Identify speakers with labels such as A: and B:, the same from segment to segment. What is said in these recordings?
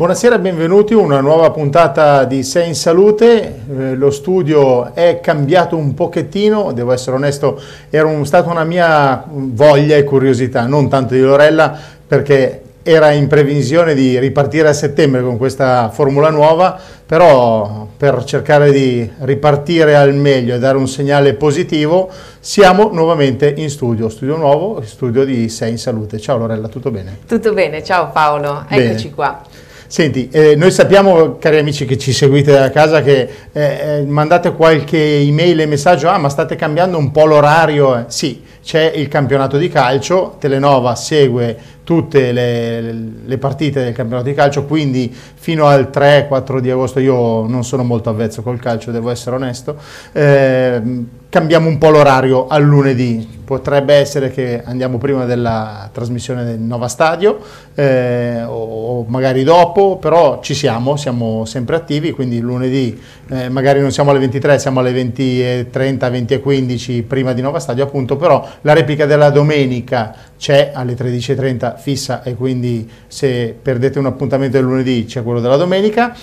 A: Buonasera e benvenuti a una nuova puntata di Sei in Salute. Eh, lo studio è cambiato un pochettino, devo essere onesto, era un, stata una mia voglia e curiosità, non tanto di Lorella, perché era in previsione di ripartire a settembre con questa formula nuova, però per cercare di ripartire al meglio e dare un segnale positivo, siamo nuovamente in studio, studio nuovo, studio di Sei in Salute. Ciao Lorella, tutto bene?
B: Tutto bene, ciao Paolo,
A: Bene.
B: eccoci qua.
A: Senti, eh, noi sappiamo, cari amici che ci seguite da casa, che eh, eh, mandate qualche email e messaggio, ah ma state cambiando un po' l'orario. eh." Sì, c'è il campionato di calcio, Telenova segue tutte le, le partite del campionato di calcio, quindi fino al 3-4 di agosto io non sono molto avvezzo col calcio, devo essere onesto. Eh, cambiamo un po' l'orario al lunedì, potrebbe essere che andiamo prima della trasmissione del Nova Stadio eh, o magari dopo, però ci siamo, siamo sempre attivi, quindi lunedì eh, magari non siamo alle 23, siamo alle 20.30, 20.15 prima di Nova Stadio appunto, però la replica della domenica c'è alle 13.30 fissa e quindi se perdete un appuntamento del lunedì c'è quello della domenica.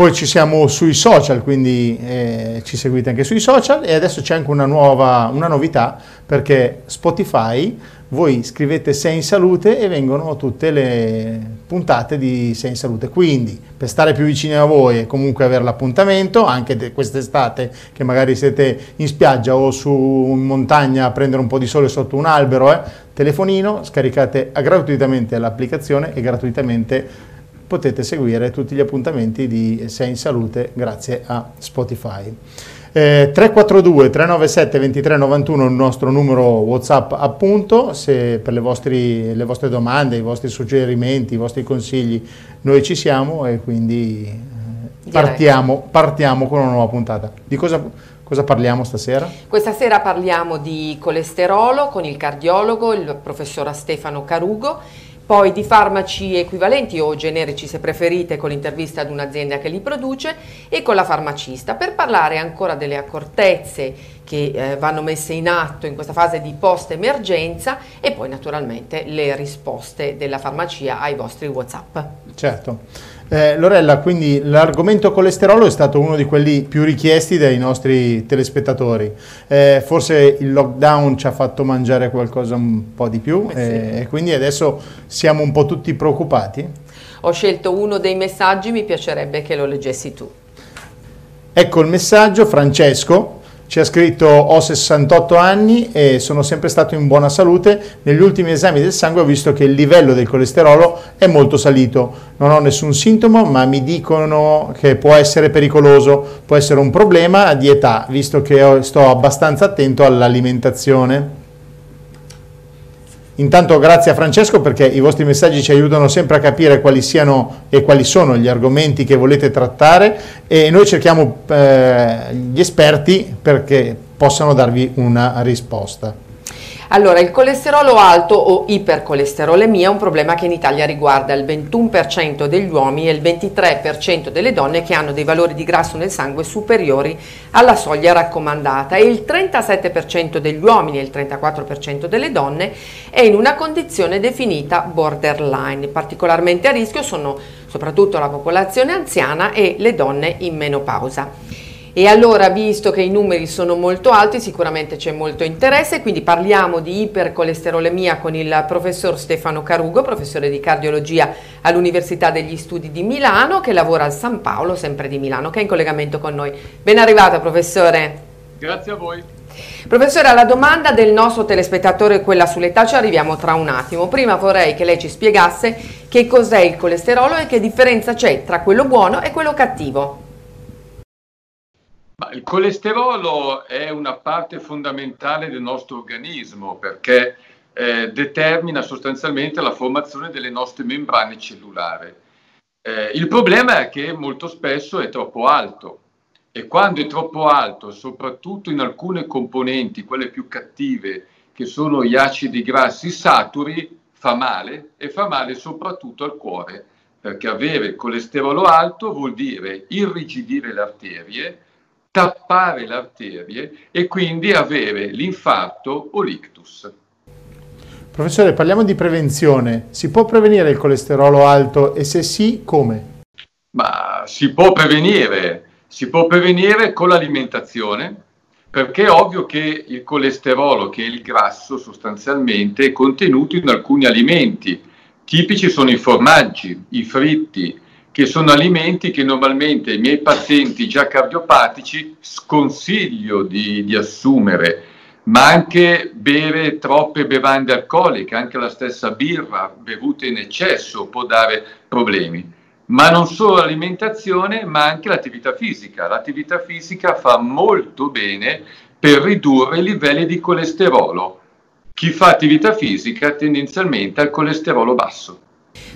A: Poi ci siamo sui social, quindi eh, ci seguite anche sui social e adesso c'è anche una nuova una novità perché Spotify voi scrivete Sei in Salute e vengono tutte le puntate di Sei in Salute. Quindi per stare più vicini a voi e comunque avere l'appuntamento, anche quest'estate che magari siete in spiaggia o su in montagna a prendere un po' di sole sotto un albero, eh, telefonino, scaricate gratuitamente l'applicazione e gratuitamente potete seguire tutti gli appuntamenti di Sei in Salute grazie a Spotify. Eh, 342 397 2391 il nostro numero WhatsApp appunto, se per le, vostri- le vostre domande, i vostri suggerimenti, i vostri consigli noi ci siamo e quindi eh, partiamo, partiamo con una nuova puntata. Di cosa, cosa parliamo stasera?
B: Questa sera parliamo di colesterolo con il cardiologo, il professor Stefano Carugo, poi di farmaci equivalenti o generici se preferite con l'intervista ad un'azienda che li produce e con la farmacista per parlare ancora delle accortezze che eh, vanno messe in atto in questa fase di post-emergenza e poi naturalmente le risposte della farmacia ai vostri WhatsApp.
A: Certo. Eh, Lorella, quindi l'argomento colesterolo è stato uno di quelli più richiesti dai nostri telespettatori. Eh, forse il lockdown ci ha fatto mangiare qualcosa un po' di più
B: Eh sì.
A: eh, e quindi adesso siamo un po' tutti preoccupati.
B: Ho scelto uno dei messaggi, mi piacerebbe che lo leggessi tu.
A: Ecco il messaggio, Francesco ci ha scritto ho 68 anni e sono sempre stato in buona salute, negli ultimi esami del sangue ho visto che il livello del colesterolo è molto salito, non ho nessun sintomo ma mi dicono che può essere pericoloso, può essere un problema di età visto che sto abbastanza attento all'alimentazione. Intanto grazie a Francesco perché i vostri messaggi ci aiutano sempre a capire quali siano e quali sono gli argomenti che volete trattare e noi cerchiamo eh, gli esperti perché possano darvi una risposta.
B: Allora, il colesterolo alto o ipercolesterolemia è un problema che in Italia riguarda il 21% degli uomini e il 23% delle donne che hanno dei valori di grasso nel sangue superiori alla soglia raccomandata e il 37% degli uomini e il 34% delle donne è in una condizione definita borderline. Particolarmente a rischio sono soprattutto la popolazione anziana e le donne in menopausa. E allora, visto che i numeri sono molto alti, sicuramente c'è molto interesse, quindi parliamo di ipercolesterolemia con il professor Stefano Carugo, professore di cardiologia all'Università degli Studi di Milano, che lavora al San Paolo, sempre di Milano, che è in collegamento con noi. Ben arrivato, professore.
C: Grazie a voi.
B: Professore, alla domanda del nostro telespettatore, quella sull'età, ci arriviamo tra un attimo. Prima vorrei che lei ci spiegasse che cos'è il colesterolo e che differenza c'è tra quello buono e quello cattivo.
C: Ma il colesterolo è una parte fondamentale del nostro organismo perché eh, determina sostanzialmente la formazione delle nostre membrane cellulari. Eh, il problema è che molto spesso è troppo alto e quando è troppo alto, soprattutto in alcune componenti, quelle più cattive, che sono gli acidi grassi saturi, fa male e fa male soprattutto al cuore, perché avere il colesterolo alto vuol dire irrigidire le arterie, tappare le arterie e quindi avere l'infarto o l'ictus.
A: Professore, parliamo di prevenzione. Si può prevenire il colesterolo alto e se sì, come?
C: Ma si può prevenire, si può prevenire con l'alimentazione, perché è ovvio che il colesterolo, che è il grasso sostanzialmente, è contenuto in alcuni alimenti. Tipici sono i formaggi, i fritti, che sono alimenti che normalmente i miei pazienti già cardiopatici sconsiglio di, di assumere, ma anche bere troppe bevande alcoliche, anche la stessa birra bevuta in eccesso può dare problemi ma non solo l'alimentazione, ma anche l'attività fisica. L'attività fisica fa molto bene per ridurre i livelli di colesterolo. Chi fa attività fisica tendenzialmente ha il colesterolo basso.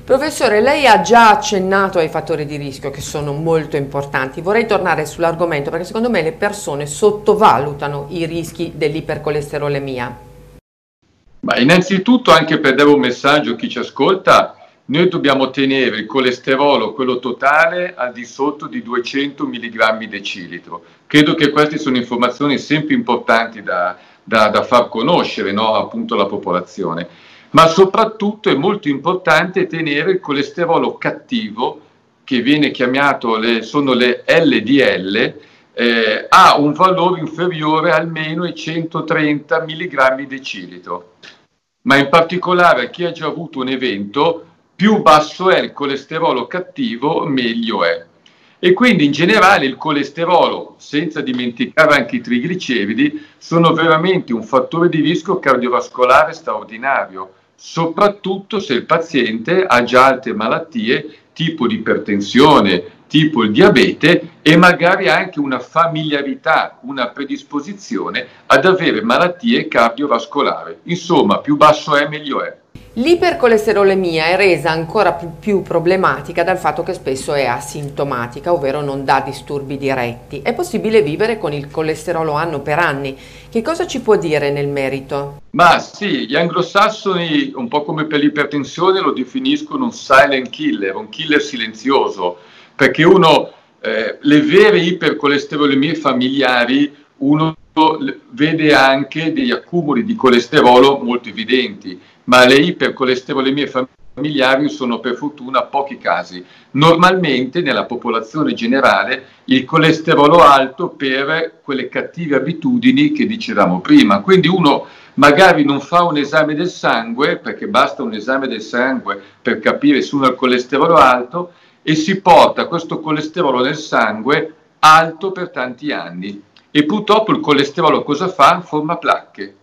B: Professore, lei ha già accennato ai fattori di rischio che sono molto importanti. Vorrei tornare sull'argomento perché secondo me le persone sottovalutano i rischi dell'ipercolesterolemia.
C: Ma innanzitutto anche per dare un messaggio a chi ci ascolta, noi dobbiamo tenere il colesterolo, quello totale, al di sotto di 200 mg decilitro. Credo che queste sono informazioni sempre importanti da, da, da far conoscere no, appunto alla popolazione. Ma soprattutto è molto importante tenere il colesterolo cattivo, che viene chiamato, le, sono le LDL, eh, ha un valore inferiore almeno ai 130 mg decilitro. Ma in particolare a chi ha già avuto un evento più basso è il colesterolo cattivo, meglio è. E quindi in generale il colesterolo, senza dimenticare anche i trigliceridi, sono veramente un fattore di rischio cardiovascolare straordinario, soprattutto se il paziente ha già altre malattie tipo l'ipertensione, tipo il diabete e magari anche una familiarità, una predisposizione ad avere malattie cardiovascolari. Insomma, più basso è, meglio è.
B: L'ipercolesterolemia è resa ancora più, problematica dal fatto che spesso è asintomatica, ovvero non dà disturbi diretti. È possibile vivere con il colesterolo anno per anni. Che cosa ci può dire nel merito?
C: Ma sì, gli anglosassoni, un po' come per l'ipertensione, lo definiscono un silent killer, un killer silenzioso, perché uno, eh, le vere ipercolesterolemie familiari, uno vede anche degli accumuli di colesterolo molto evidenti ma le ipercolesterolemie familiari sono per fortuna pochi casi. Normalmente nella popolazione generale il colesterolo alto per quelle cattive abitudini che dicevamo prima. Quindi uno magari non fa un esame del sangue, perché basta un esame del sangue per capire se uno ha il colesterolo alto, e si porta questo colesterolo nel sangue alto per tanti anni. E purtroppo il colesterolo cosa fa? Forma placche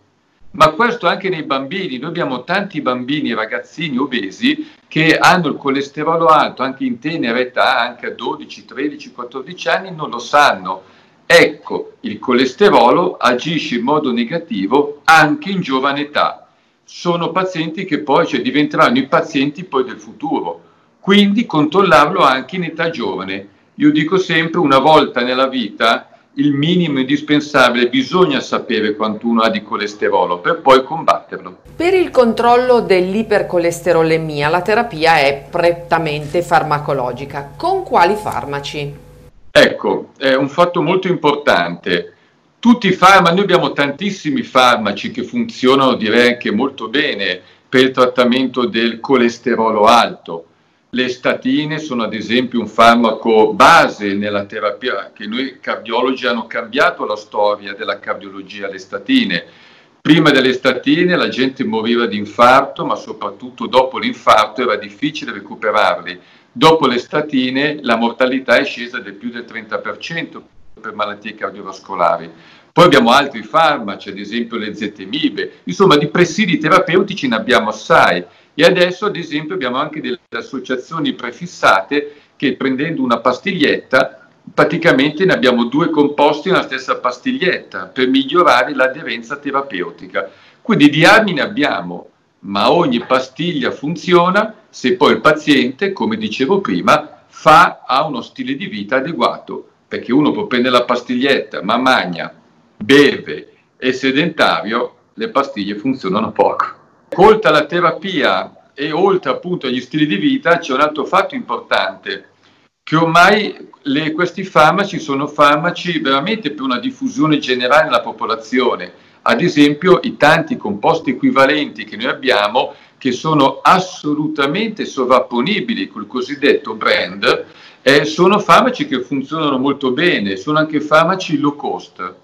C: ma questo anche nei bambini. Noi abbiamo tanti bambini, ragazzini obesi che hanno il colesterolo alto anche in tenera età, anche a 12, 13, 14 anni, non lo sanno. Ecco, il colesterolo agisce in modo negativo anche in giovane età. Sono pazienti che poi cioè, diventeranno i pazienti poi del futuro. Quindi controllarlo anche in età giovane. Io dico sempre una volta nella vita il minimo indispensabile, bisogna sapere quanto uno ha di colesterolo per poi combatterlo.
B: Per il controllo dell'ipercolesterolemia la terapia è prettamente farmacologica. Con quali farmaci?
C: Ecco, è un fatto molto importante. Tutti i farmaci, noi abbiamo tantissimi farmaci che funzionano direi anche molto bene per il trattamento del colesterolo alto le statine sono ad esempio un farmaco base nella terapia, che noi cardiologi hanno cambiato la storia della cardiologia, le statine. Prima delle statine la gente moriva di infarto, ma soprattutto dopo l'infarto era difficile recuperarli. Dopo le statine la mortalità è scesa del più del 30% per malattie cardiovascolari. Poi abbiamo altri farmaci, ad esempio le zetemibe. Insomma, di presidi terapeutici ne abbiamo assai e adesso, ad esempio, abbiamo anche delle associazioni prefissate che prendendo una pastiglietta, praticamente ne abbiamo due composti nella stessa pastiglietta per migliorare l'aderenza terapeutica. Quindi di armi ne abbiamo, ma ogni pastiglia funziona se poi il paziente, come dicevo prima, fa ha uno stile di vita adeguato, perché uno può prendere la pastiglietta, ma magna, beve, è sedentario, le pastiglie funzionano poco. Oltre alla terapia e oltre appunto agli stili di vita c'è un altro fatto importante, che ormai le, questi farmaci sono farmaci veramente per una diffusione generale nella popolazione. Ad esempio i tanti composti equivalenti che noi abbiamo che sono assolutamente sovrapponibili col cosiddetto brand, eh, sono farmaci che funzionano molto bene, sono anche farmaci low cost.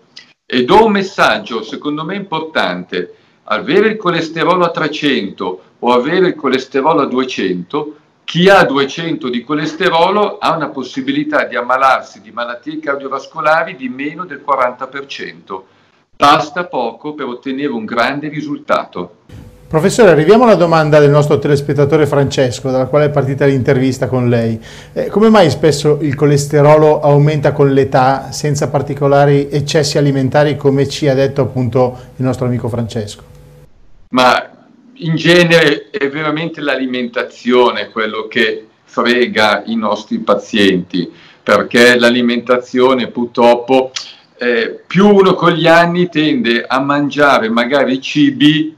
C: E do un messaggio, secondo me importante, avere il colesterolo a 300 o avere il colesterolo a 200, chi ha 200 di colesterolo ha una possibilità di ammalarsi di malattie cardiovascolari di meno del 40%. Basta poco per ottenere un grande risultato.
A: Professore, arriviamo alla domanda del nostro telespettatore Francesco, dalla quale è partita l'intervista con lei. Eh, come mai spesso il colesterolo aumenta con l'età senza particolari eccessi alimentari, come ci ha detto appunto il nostro amico Francesco?
C: Ma in genere è veramente l'alimentazione quello che frega i nostri pazienti, perché l'alimentazione purtroppo eh, più uno con gli anni tende a mangiare magari cibi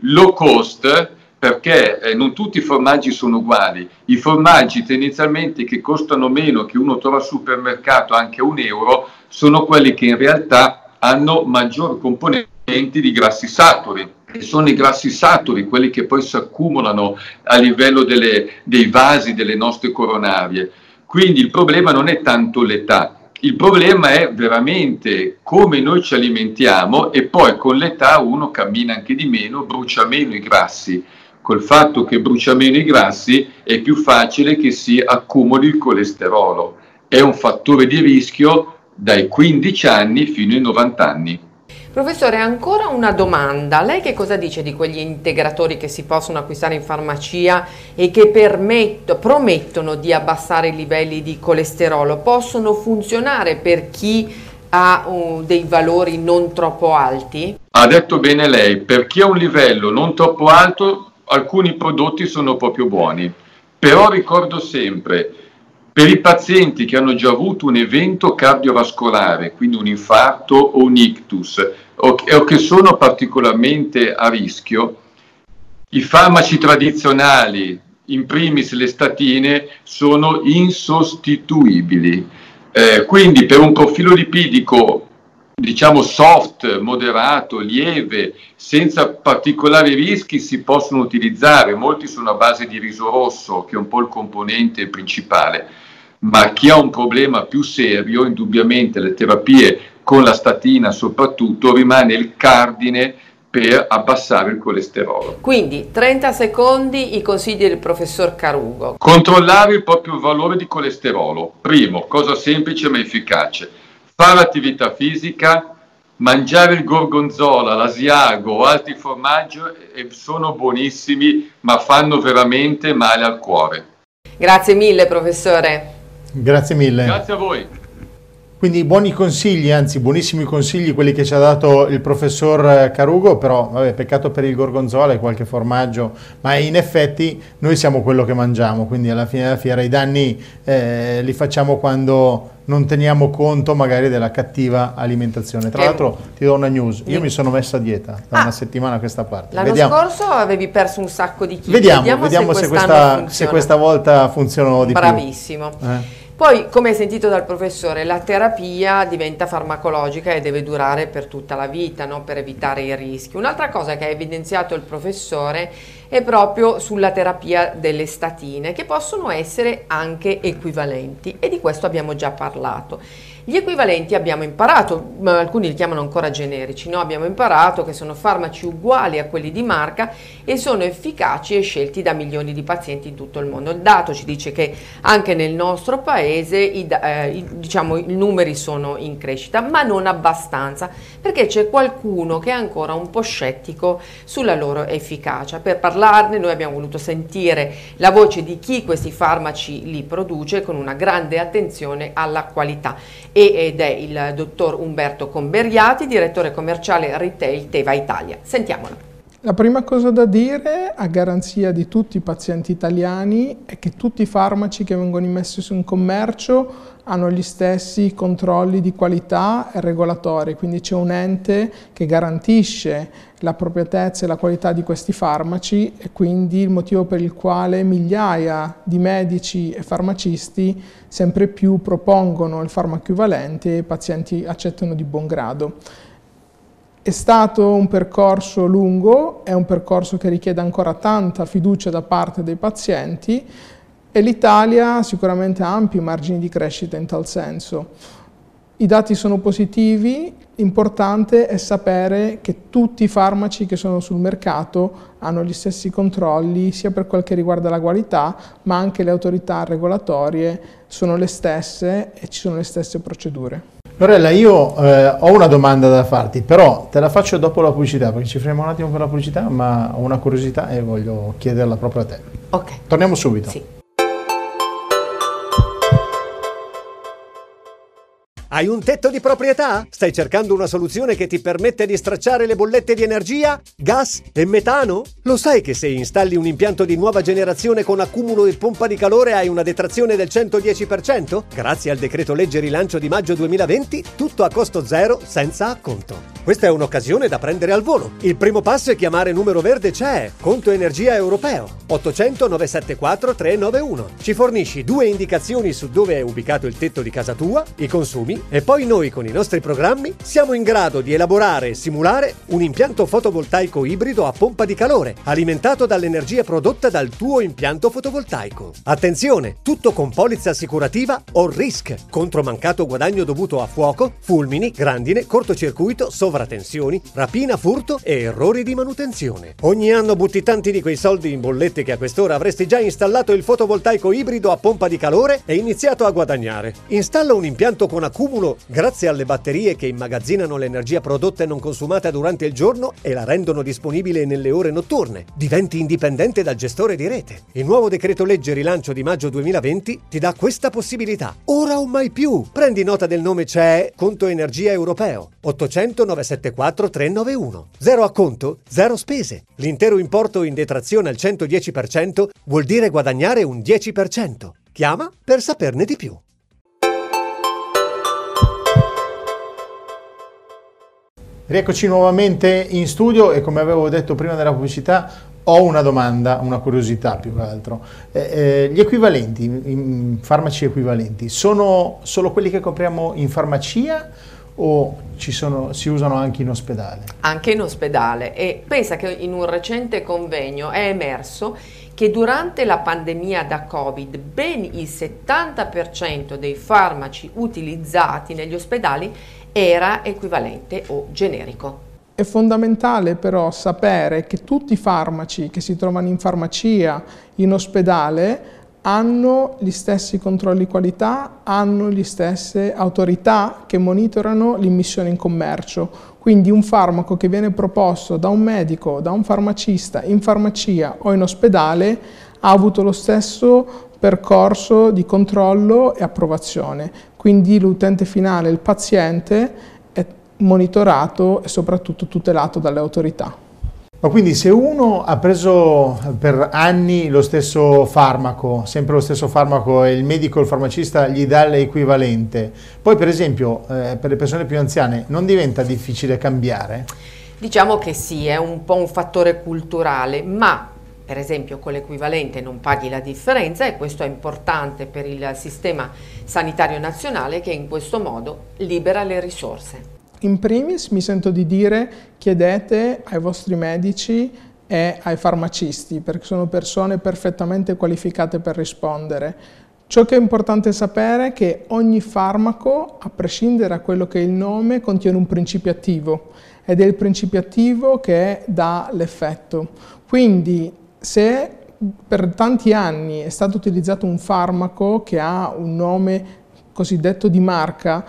C: low cost perché eh, non tutti i formaggi sono uguali. I formaggi tendenzialmente che costano meno, che uno trova al supermercato anche un euro, sono quelli che in realtà hanno maggior componenti di grassi saturi. E sono i grassi saturi quelli che poi si accumulano a livello delle, dei vasi delle nostre coronarie. Quindi il problema non è tanto l'età, il problema è veramente come noi ci alimentiamo e poi con l'età uno cammina anche di meno, brucia meno i grassi. Col fatto che brucia meno i grassi è più facile che si accumuli il colesterolo. È un fattore di rischio dai 15 anni fino ai 90 anni.
B: Professore, ancora una domanda. Lei che cosa dice di quegli integratori che si possono acquistare in farmacia e che permetto, promettono di abbassare i livelli di colesterolo? Possono funzionare per chi ha uh, dei valori non troppo alti?
C: Ha detto bene lei, per chi ha un livello non troppo alto alcuni prodotti sono proprio buoni. Però ricordo sempre, per i pazienti che hanno già avuto un evento cardiovascolare, quindi un infarto o un ictus, o che sono particolarmente a rischio, i farmaci tradizionali, in primis le statine, sono insostituibili. Eh, quindi per un profilo lipidico diciamo soft, moderato, lieve, senza particolari rischi si possono utilizzare, molti sono a base di riso rosso che è un po' il componente principale, ma chi ha un problema più serio, indubbiamente le terapie con la statina soprattutto rimane il cardine per abbassare il colesterolo.
B: Quindi 30 secondi i consigli del professor Carugo.
C: Controllare il proprio valore di colesterolo. Primo, cosa semplice ma efficace. Fare attività fisica, mangiare il gorgonzola, l'asiago o altri formaggi sono buonissimi ma fanno veramente male al cuore.
B: Grazie mille professore.
A: Grazie mille.
C: Grazie a voi.
A: Quindi buoni consigli, anzi buonissimi consigli quelli che ci ha dato il professor Carugo, però vabbè, peccato per il gorgonzola e qualche formaggio, ma in effetti noi siamo quello che mangiamo, quindi alla fine della fiera i danni eh, li facciamo quando non teniamo conto magari della cattiva alimentazione. Tra eh, l'altro ti do una news, io mi sono messo a dieta da ah, una settimana a questa parte.
B: L'anno vediamo. scorso avevi perso un sacco di chili,
A: vediamo, vediamo, vediamo se, se, questa, se, questa, volta funzionò di
B: Bravissimo. più. Bravissimo. Eh. Poi, come hai sentito dal professore, la terapia diventa farmacologica e deve durare per tutta la vita, no? per evitare i rischi. Un'altra cosa che ha evidenziato il professore è proprio sulla terapia delle statine, che possono essere anche equivalenti e di questo abbiamo già parlato. Gli equivalenti abbiamo imparato, alcuni li chiamano ancora generici, no? abbiamo imparato che sono farmaci uguali a quelli di marca e sono efficaci e scelti da milioni di pazienti in tutto il mondo. Il dato ci dice che anche nel nostro paese i, eh, i, diciamo, i numeri sono in crescita, ma non abbastanza, perché c'è qualcuno che è ancora un po' scettico sulla loro efficacia. Per parlarne noi abbiamo voluto sentire la voce di chi questi farmaci li produce con una grande attenzione alla qualità ed è il dottor Umberto Comberiati, direttore commerciale retail Teva Italia. Sentiamolo.
D: La prima cosa da dire a garanzia di tutti i pazienti italiani è che tutti i farmaci che vengono immessi in commercio hanno gli stessi controlli di qualità e regolatori, quindi c'è un ente che garantisce l'appropriatezza e la qualità di questi farmaci e quindi il motivo per il quale migliaia di medici e farmacisti sempre più propongono il farmaco equivalente e i pazienti accettano di buon grado. È stato un percorso lungo, è un percorso che richiede ancora tanta fiducia da parte dei pazienti e l'Italia sicuramente ha ampi margini di crescita in tal senso. I dati sono positivi, l'importante è sapere che tutti i farmaci che sono sul mercato hanno gli stessi controlli sia per quel che riguarda la qualità ma anche le autorità regolatorie sono le stesse e ci sono le stesse procedure.
A: Lorella, io eh, ho una domanda da farti, però te la faccio dopo la pubblicità, perché ci fermiamo un attimo per la pubblicità, ma ho una curiosità e voglio chiederla proprio a te.
B: Ok.
A: Torniamo subito.
B: Sì.
E: Hai un tetto di proprietà? Stai cercando una soluzione che ti permette di stracciare le bollette di energia, gas e metano? Lo sai che se installi un impianto di nuova generazione con accumulo e pompa di calore hai una detrazione del 110%? Grazie al decreto legge rilancio di maggio 2020, tutto a costo zero senza acconto. Questa è un'occasione da prendere al volo. Il primo passo è chiamare numero verde CE, Conto Energia Europeo, 800 974 391. Ci fornisci due indicazioni su dove è ubicato il tetto di casa tua, i consumi e poi noi con i nostri programmi siamo in grado di elaborare e simulare un impianto fotovoltaico ibrido a pompa di calore, alimentato dall'energia prodotta dal tuo impianto fotovoltaico. Attenzione, tutto con polizza assicurativa o RISC, contro mancato guadagno dovuto a fuoco, fulmini, grandine, cortocircuito, sovratensioni, rapina, furto e errori di manutenzione. Ogni anno butti tanti di quei soldi in bollette che a quest'ora avresti già installato il fotovoltaico ibrido a pompa di calore e iniziato a guadagnare. Installa un impianto con accumulo accumulo grazie alle batterie che immagazzinano l'energia prodotta e non consumata durante il giorno e la rendono disponibile nelle ore notturne. Diventi indipendente dal gestore di rete. Il nuovo decreto legge rilancio di maggio 2020 ti dà questa possibilità. Ora o mai più. Prendi nota del nome CE Conto Energia Europeo 800 974 391. Zero acconto, zero spese. L'intero importo in detrazione al 110% vuol dire guadagnare un 10%. Chiama per saperne di più.
A: Rieccoci nuovamente in studio e come avevo detto prima della pubblicità ho una domanda, una curiosità più che altro. Eh, eh, gli equivalenti, i farmaci equivalenti, sono solo quelli che compriamo in farmacia o sono, si usano anche in ospedale?
B: Anche in ospedale e pensa che in un recente convegno è emerso che durante la pandemia da Covid ben il 70% dei farmaci utilizzati negli ospedali era equivalente o generico.
D: È fondamentale però sapere che tutti i farmaci che si trovano in farmacia, in ospedale, hanno gli stessi controlli qualità, hanno le stesse autorità che monitorano l'immissione in commercio. Quindi un farmaco che viene proposto da un medico, da un farmacista in farmacia o in ospedale ha avuto lo stesso percorso di controllo e approvazione. Quindi l'utente finale, il paziente, è monitorato e soprattutto tutelato dalle autorità.
A: Ma quindi se uno ha preso per anni lo stesso farmaco, sempre lo stesso farmaco e il medico o il farmacista gli dà l'equivalente, poi per esempio eh, per le persone più anziane non diventa difficile cambiare?
B: Diciamo che sì, è un po' un fattore culturale, ma per esempio con l'equivalente non paghi la differenza e questo è importante per il sistema sanitario nazionale che in questo modo libera le risorse.
D: In primis mi sento di dire chiedete ai vostri medici e ai farmacisti perché sono persone perfettamente qualificate per rispondere. Ciò che è importante sapere è che ogni farmaco, a prescindere da quello che è il nome, contiene un principio attivo ed è il principio attivo che dà l'effetto. Quindi se per tanti anni è stato utilizzato un farmaco che ha un nome cosiddetto di marca,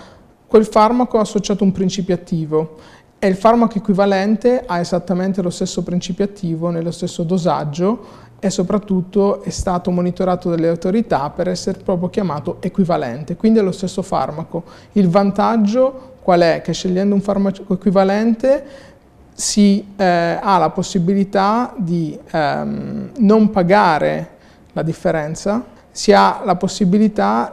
D: quel farmaco ha associato un principio attivo e il farmaco equivalente ha esattamente lo stesso principio attivo nello stesso dosaggio e soprattutto è stato monitorato dalle autorità per essere proprio chiamato equivalente, quindi è lo stesso farmaco. Il vantaggio qual è? Che scegliendo un farmaco equivalente si eh, ha la possibilità di ehm, non pagare la differenza, si ha la possibilità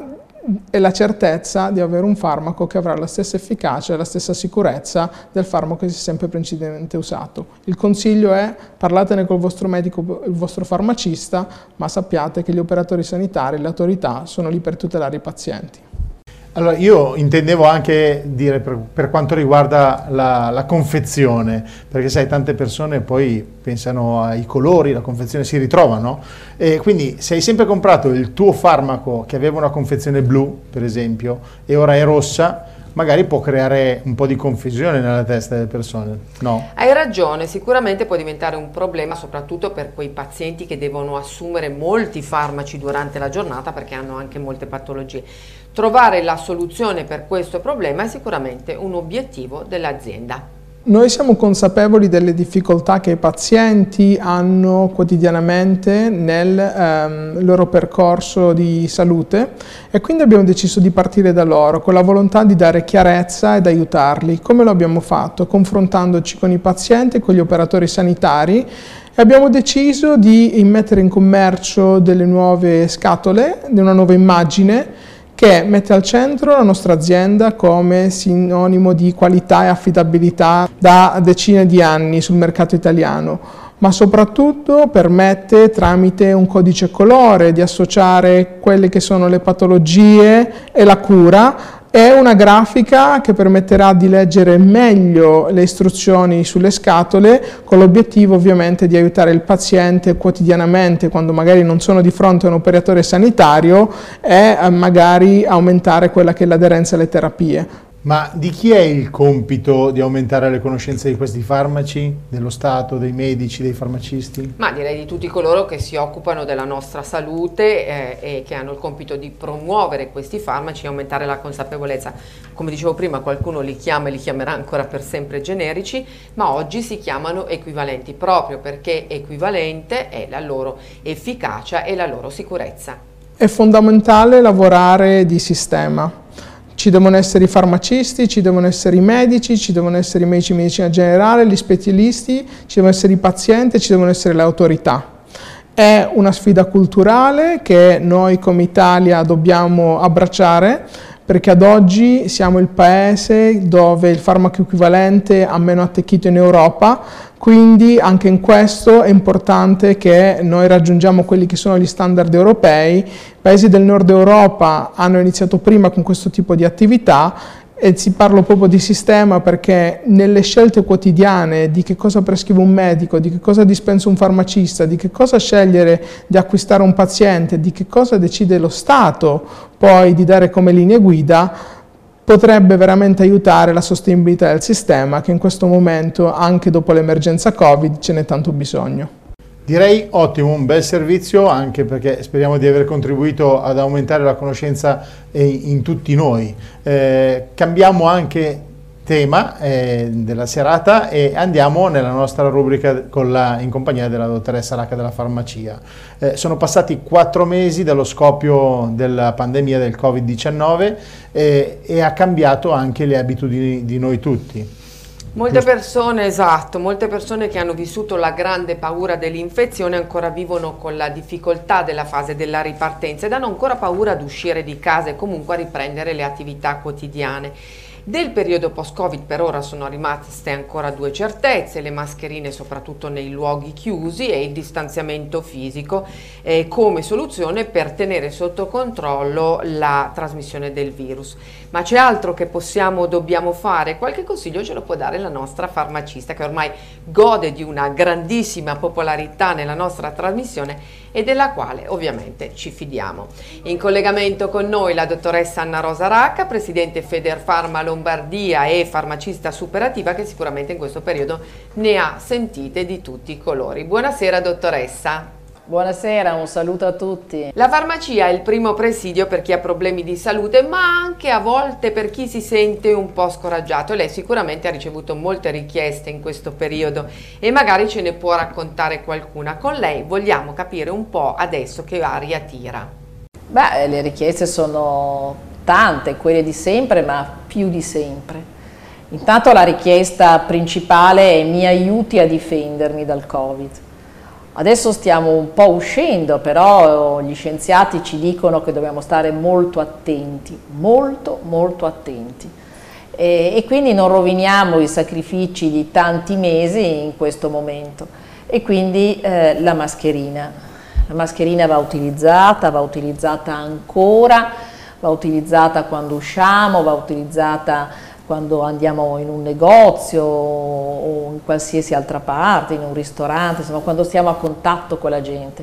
D: e la certezza di avere un farmaco che avrà la stessa efficacia e la stessa sicurezza del farmaco che si è sempre precedentemente usato. Il consiglio è parlatene col vostro medico, il vostro farmacista, ma sappiate che gli operatori sanitari, le autorità sono lì per tutelare i pazienti.
A: Allora, io intendevo anche dire per, per quanto riguarda la, la, confezione, perché sai, tante persone poi pensano ai colori, la confezione si ritrovano, e quindi se hai sempre comprato il tuo farmaco che aveva una confezione blu, per esempio, e ora è rossa, magari può creare un po' di confusione nella testa delle persone. No?
B: Hai ragione, sicuramente può diventare un problema soprattutto per quei pazienti che devono assumere molti farmaci durante la giornata perché hanno anche molte patologie. Trovare la soluzione per questo problema è sicuramente un obiettivo dell'azienda.
D: Noi siamo consapevoli delle difficoltà che i pazienti hanno quotidianamente nel ehm, loro percorso di salute e quindi abbiamo deciso di partire da loro con la volontà di dare chiarezza ed aiutarli. Come lo abbiamo fatto? Confrontandoci con i pazienti e con gli operatori sanitari e abbiamo deciso di mettere in commercio delle nuove scatole, di una nuova immagine che mette al centro la nostra azienda come sinonimo di qualità e affidabilità da decine di anni sul mercato italiano ma soprattutto permette tramite un codice colore di associare quelle che sono le patologie e la cura è una grafica che permetterà di leggere meglio le istruzioni sulle scatole con l'obiettivo ovviamente di aiutare il paziente quotidianamente quando magari non sono di fronte a un operatore sanitario e eh, magari aumentare quella che è l'aderenza alle terapie.
A: Ma di chi è il compito di aumentare le conoscenze di questi farmaci? Dello Stato, dei medici, dei farmacisti?
B: Ma direi di tutti coloro che si occupano della nostra salute eh, e che hanno il compito di promuovere questi farmaci e aumentare la consapevolezza. Come dicevo prima, qualcuno li chiama e li chiamerà ancora per sempre generici, ma oggi si chiamano equivalenti proprio perché equivalente è la loro efficacia e la loro sicurezza.
D: È fondamentale lavorare di sistema ci devono essere i farmacisti, ci devono essere i medici, ci devono essere i medici di medicina generale, gli specialisti, ci devono essere i pazienti, ci devono essere le autorità. È una sfida culturale che noi come Italia dobbiamo abbracciare perché ad oggi siamo il paese dove il farmaco equivalente ha meno attecchito in Europa, quindi anche in questo è importante che noi raggiungiamo quelli che sono gli standard europei. I paesi del nord Europa hanno iniziato prima con questo tipo di attività e si parla proprio di sistema perché nelle scelte quotidiane di che cosa prescrive un medico, di che cosa dispensa un farmacista, di che cosa scegliere di acquistare un paziente, di che cosa decide lo Stato poi di dare come linee guida, potrebbe veramente aiutare la sostenibilità del sistema che in questo momento, anche dopo l'emergenza Covid, ce n'è tanto bisogno.
A: Direi ottimo, un bel servizio anche perché speriamo di aver contribuito ad aumentare la conoscenza in tutti noi. Eh, cambiamo anche tema eh, della serata e andiamo nella nostra rubrica la, in compagnia della dottoressa Racca della farmacia. Eh, sono passati quattro mesi dallo scoppio della pandemia del Covid-19 eh, e ha cambiato anche le abitudini di noi tutti.
B: Molte persone, esatto, molte persone che hanno vissuto la grande paura dell'infezione ancora vivono con la difficoltà della fase della ripartenza ed hanno ancora paura ad uscire di casa e comunque a riprendere le attività quotidiane. Del periodo post-Covid per ora sono rimaste ancora due certezze, le mascherine soprattutto nei luoghi chiusi e il distanziamento fisico eh, come soluzione per tenere sotto controllo la trasmissione del virus. Ma c'è altro che possiamo, dobbiamo fare? Qualche consiglio ce lo può dare la nostra farmacista che ormai gode di una grandissima popolarità nella nostra trasmissione e della quale ovviamente ci fidiamo. In collegamento con noi la dottoressa Anna Rosa Racca, presidente Federfarma Lombardia e farmacista superativa che sicuramente in questo periodo ne ha sentite di tutti i colori. Buonasera dottoressa.
F: Buonasera, un saluto a tutti.
B: La farmacia è il primo presidio per chi ha problemi di salute, ma anche a volte per chi si sente un po' scoraggiato. Lei sicuramente ha ricevuto molte richieste in questo periodo e magari ce ne può raccontare qualcuna. Con lei vogliamo capire un po' adesso che aria tira.
F: Beh, le richieste sono tante, quelle di sempre, ma più di sempre. Intanto la richiesta principale è mi aiuti a difendermi dal Covid. Adesso stiamo un po' uscendo, però gli scienziati ci dicono che dobbiamo stare molto attenti, molto molto attenti. E, e quindi non roviniamo i sacrifici di tanti mesi in questo momento. E quindi eh, la mascherina. La mascherina va utilizzata, va utilizzata ancora, va utilizzata quando usciamo, va utilizzata quando andiamo in un negozio o in qualsiasi altra parte, in un ristorante, insomma quando stiamo a contatto con la gente.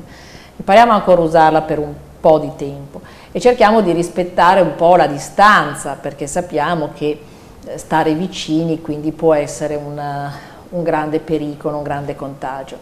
F: Impariamo ancora a usarla per un po' di tempo e cerchiamo di rispettare un po' la distanza perché sappiamo che eh, stare vicini quindi può essere una, un grande pericolo, un grande contagio.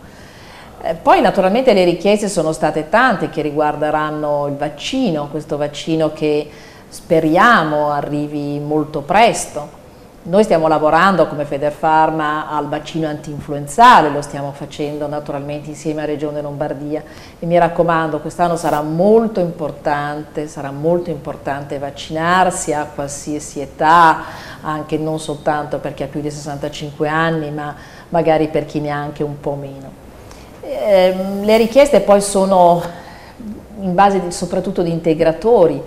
F: Eh, poi naturalmente le richieste sono state tante che riguarderanno il vaccino, questo vaccino che speriamo arrivi molto presto. Noi stiamo lavorando come Federfarma al vaccino antinfluenzale, lo stiamo facendo naturalmente insieme a Regione Lombardia e mi raccomando quest'anno sarà molto importante, sarà molto importante vaccinarsi a qualsiasi età, anche non soltanto per chi ha più di 65 anni ma magari per chi ne ha anche un po' meno. Eh, le richieste poi sono in base di, soprattutto di integratori,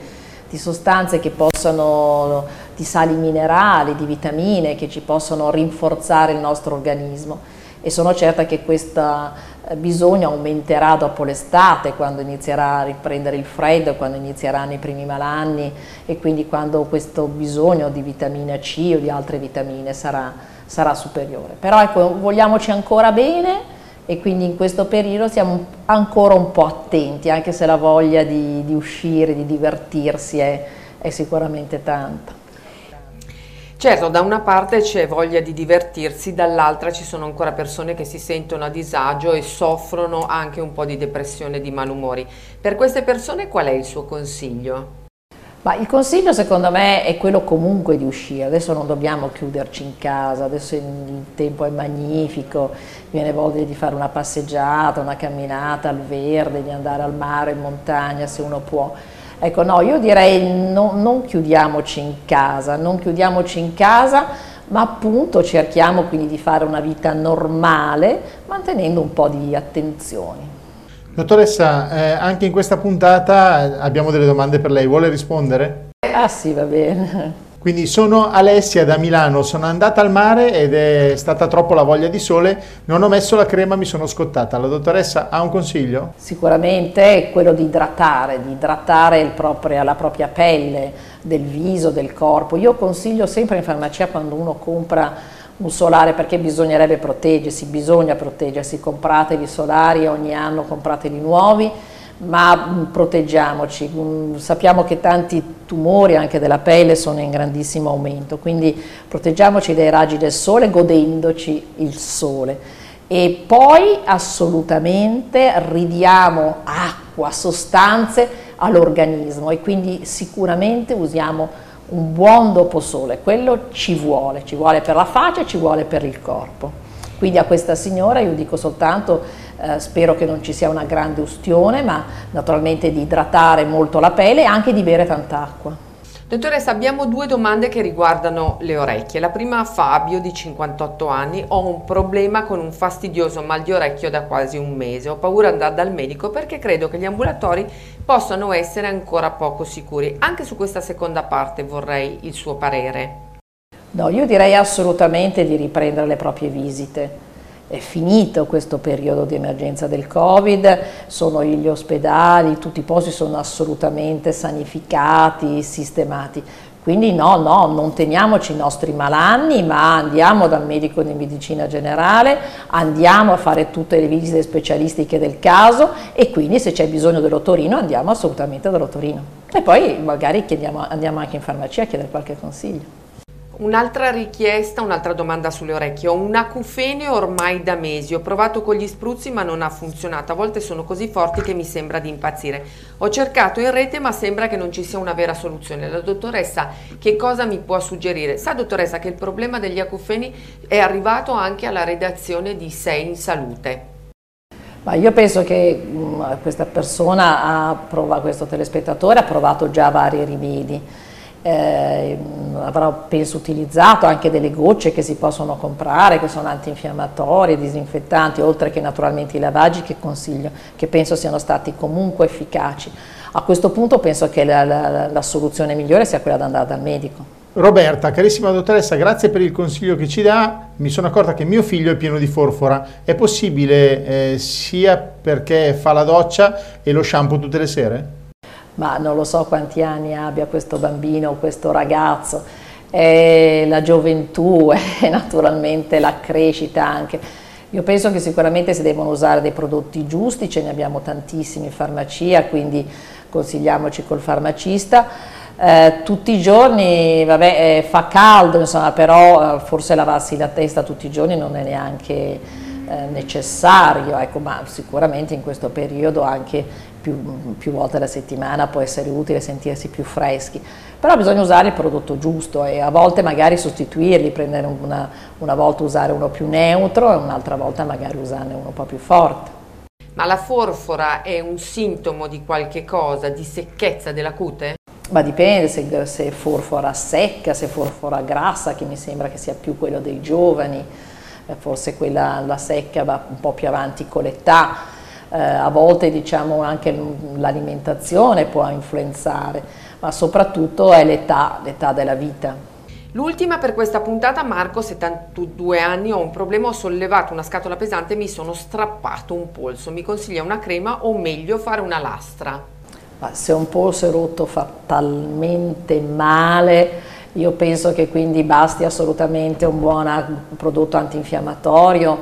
F: di sostanze che possono, di sali minerali, di vitamine che ci possono rinforzare il nostro organismo e sono certa che questo eh, bisogno aumenterà dopo l'estate, quando inizierà a riprendere il freddo, quando inizieranno i primi malanni e quindi quando questo bisogno di vitamina C o di altre vitamine sarà, sarà superiore. Però ecco, vogliamoci ancora bene e quindi in questo periodo siamo ancora un po' attenti, anche se la voglia di, di uscire, di divertirsi è, è sicuramente tanta.
B: Certo, da una parte c'è voglia di divertirsi, dall'altra ci sono ancora persone che si sentono a disagio e soffrono anche un po' di depressione e di malumori. Per queste persone qual è il suo consiglio?
F: Ma il consiglio secondo me è quello comunque di uscire, adesso non dobbiamo chiuderci in casa, adesso il tempo è magnifico, viene voglia di fare una passeggiata, una camminata al verde, di andare al mare, in montagna se uno può. Ecco no, io direi no, non chiudiamoci in casa, non chiudiamoci in casa, ma appunto cerchiamo quindi di fare una vita normale mantenendo un po' di attenzioni.
A: Dottoressa, eh, anche in questa puntata abbiamo delle domande per lei, vuole rispondere?
F: Ah sì, va bene.
A: Quindi sono Alessia da Milano, sono andata al mare ed è stata troppo la voglia di sole, non ho messo la crema, mi sono scottata. La dottoressa ha un consiglio?
F: Sicuramente è quello di idratare, di idratare proprio, la propria pelle, del viso, del corpo. Io consiglio sempre in farmacia quando uno compra un solare perché bisognerebbe proteggersi, bisogna proteggersi, compratevi solari ogni anno, comprateli nuovi, ma mm, proteggiamoci, mm, sappiamo che tanti tumori anche della pelle sono in grandissimo aumento, quindi proteggiamoci dai raggi del sole godendoci il sole. E poi assolutamente ridiamo acqua, sostanze all'organismo e quindi sicuramente usiamo un buon doposole, quello ci vuole, ci vuole per la faccia e ci vuole per il corpo. Quindi a questa signora io dico soltanto, eh, spero che non ci sia una grande ustione, ma naturalmente di idratare molto la pelle e anche di bere tanta acqua.
B: Dottoressa, abbiamo due domande che riguardano le orecchie. La prima a Fabio, di 58 anni. Ho un problema con un fastidioso mal di orecchio da quasi un mese. Ho paura di andare dal medico perché credo che gli ambulatori possano essere ancora poco sicuri. Anche su questa seconda parte vorrei il suo parere.
F: No, io direi assolutamente di riprendere le proprie visite è finito questo periodo di emergenza del Covid, sono gli ospedali, tutti i posti sono assolutamente sanificati, sistemati. Quindi no, no, non teniamoci i nostri malanni, ma andiamo dal medico di medicina generale, andiamo a fare tutte le visite specialistiche del caso e quindi se c'è bisogno dell'otorino andiamo assolutamente dall'otorino. E poi magari andiamo anche in farmacia a chiedere qualche consiglio.
B: Un'altra richiesta, un'altra domanda sulle orecchie. Ho un acufene ormai da mesi, ho provato con gli spruzzi ma non ha funzionato, a volte sono così forti che mi sembra di impazzire. Ho cercato in rete ma sembra che non ci sia una vera soluzione. La dottoressa che cosa mi può suggerire? Sa dottoressa che il problema degli acufeni è arrivato anche alla redazione di Sei in Salute.
F: Ma io penso che questa persona, ha provato, questo telespettatore, ha provato già vari rimedi eh, avrò penso utilizzato anche delle gocce che si possono comprare, che sono antinfiammatorie, disinfettanti, oltre che naturalmente i lavaggi che consiglio, che penso siano stati comunque efficaci. A questo punto penso che la, la, la soluzione migliore sia quella di andare dal medico.
A: Roberta, carissima dottoressa, grazie per il consiglio che ci dà. Mi sono accorta che mio figlio è pieno di forfora. È possibile eh, sia perché fa la doccia e lo shampoo tutte le sere?
F: Ma non lo so quanti anni abbia questo bambino, questo ragazzo. È la gioventù e naturalmente la crescita anche. Io penso che sicuramente si devono usare dei prodotti giusti, ce ne abbiamo tantissimi in farmacia, quindi consigliamoci col farmacista eh, tutti i giorni, vabbè, eh, fa caldo, insomma, però eh, forse lavarsi la testa tutti i giorni non è neanche eh, necessario, ecco, ma sicuramente in questo periodo anche più, più, volte alla settimana può essere utile sentirsi più freschi, però bisogna usare il prodotto giusto e a volte magari sostituirli, prendere una, una volta usare uno più neutro e un'altra volta magari usarne uno un po' più forte.
B: Ma la forfora è un sintomo di qualche cosa, di secchezza della cute?
F: ma dipende se, se forfora secca, se forfora grassa, che mi sembra che sia più quello dei giovani, eh, forse quella la secca va un po' più avanti con l'età, eh, a volte diciamo anche l'alimentazione può influenzare, ma soprattutto è l'età, l'età della vita.
B: L'ultima per questa puntata, Marco, 72 anni, ho un problema, ho sollevato una scatola pesante e mi sono strappato un polso. Mi consiglia una crema o meglio fare una lastra?
F: Ma se un polso è rotto fa talmente male, io penso che quindi basti assolutamente un buon prodotto antinfiammatorio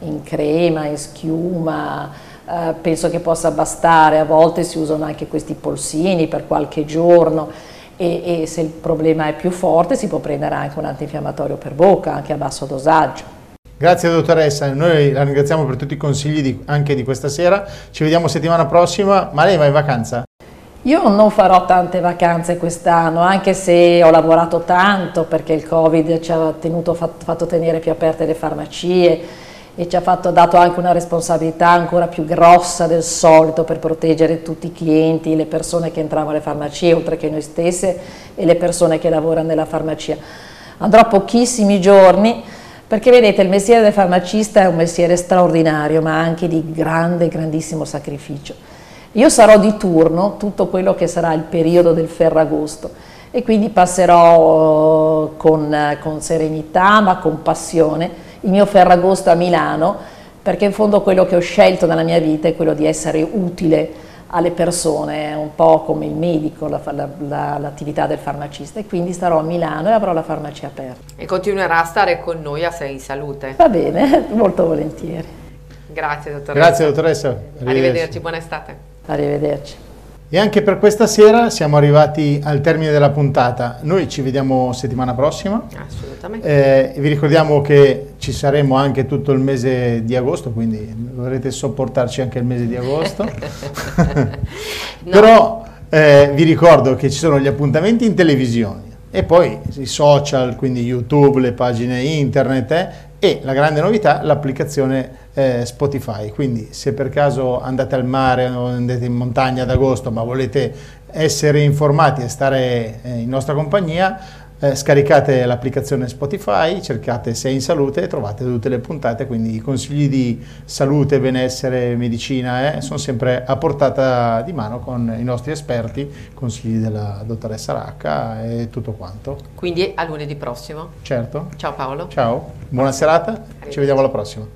F: in crema, in schiuma, eh, penso che possa bastare, a volte si usano anche questi polsini per qualche giorno e, e se il problema è più forte si può prendere anche un antinfiammatorio per bocca, anche a basso dosaggio.
A: Grazie dottoressa, noi la ringraziamo per tutti i consigli di, anche di questa sera, ci vediamo settimana prossima, ma lei va in vacanza?
F: Io non farò tante vacanze quest'anno, anche se ho lavorato tanto perché il Covid ci ha tenuto, fatto tenere più aperte le farmacie e ci ha fatto, dato anche una responsabilità ancora più grossa del solito per proteggere tutti i clienti, le persone che entravano alle farmacie, oltre che noi stesse e le persone che lavorano nella farmacia. Andrò pochissimi giorni perché vedete il mestiere del farmacista è un mestiere straordinario ma anche di grande, grandissimo sacrificio io sarò di turno tutto quello che sarà il periodo del Ferragosto e quindi passerò con, con serenità ma con passione il mio Ferragosto a Milano perché in fondo quello che ho scelto nella mia vita è quello di essere utile alle persone, un po' come il medico, l'attività la, la, del farmacista e quindi starò a Milano e avrò la farmacia aperta.
B: E continuerà a stare con noi a Sei in Salute.
F: Va bene, molto volentieri.
B: Grazie dottoressa.
A: Grazie dottoressa.
B: Arrivederci, Arrivederci buona estate.
F: Arrivederci.
A: E anche per questa sera siamo arrivati al termine della puntata. Noi ci vediamo settimana prossima.
B: Assolutamente.
A: Eh, vi ricordiamo che ci saremo anche tutto il mese di agosto, quindi dovrete sopportarci anche il mese di agosto. no. Però eh, vi ricordo che ci sono gli appuntamenti in televisione e poi i social, quindi YouTube, le pagine internet eh, e la grande novità, l'applicazione eh, Spotify, quindi se per caso andate al mare o andate in montagna ad agosto ma volete essere informati e stare eh, in nostra compagnia, eh, scaricate l'applicazione Spotify, cercate Sei in Salute e trovate tutte le puntate, quindi i consigli di salute, benessere, medicina eh, sono sempre a portata di mano con i nostri esperti, consigli della dottoressa Racca e tutto quanto.
B: Quindi a lunedì prossimo.
A: Certo.
B: Ciao Paolo.
A: Ciao, buona serata, ci vediamo alla prossima.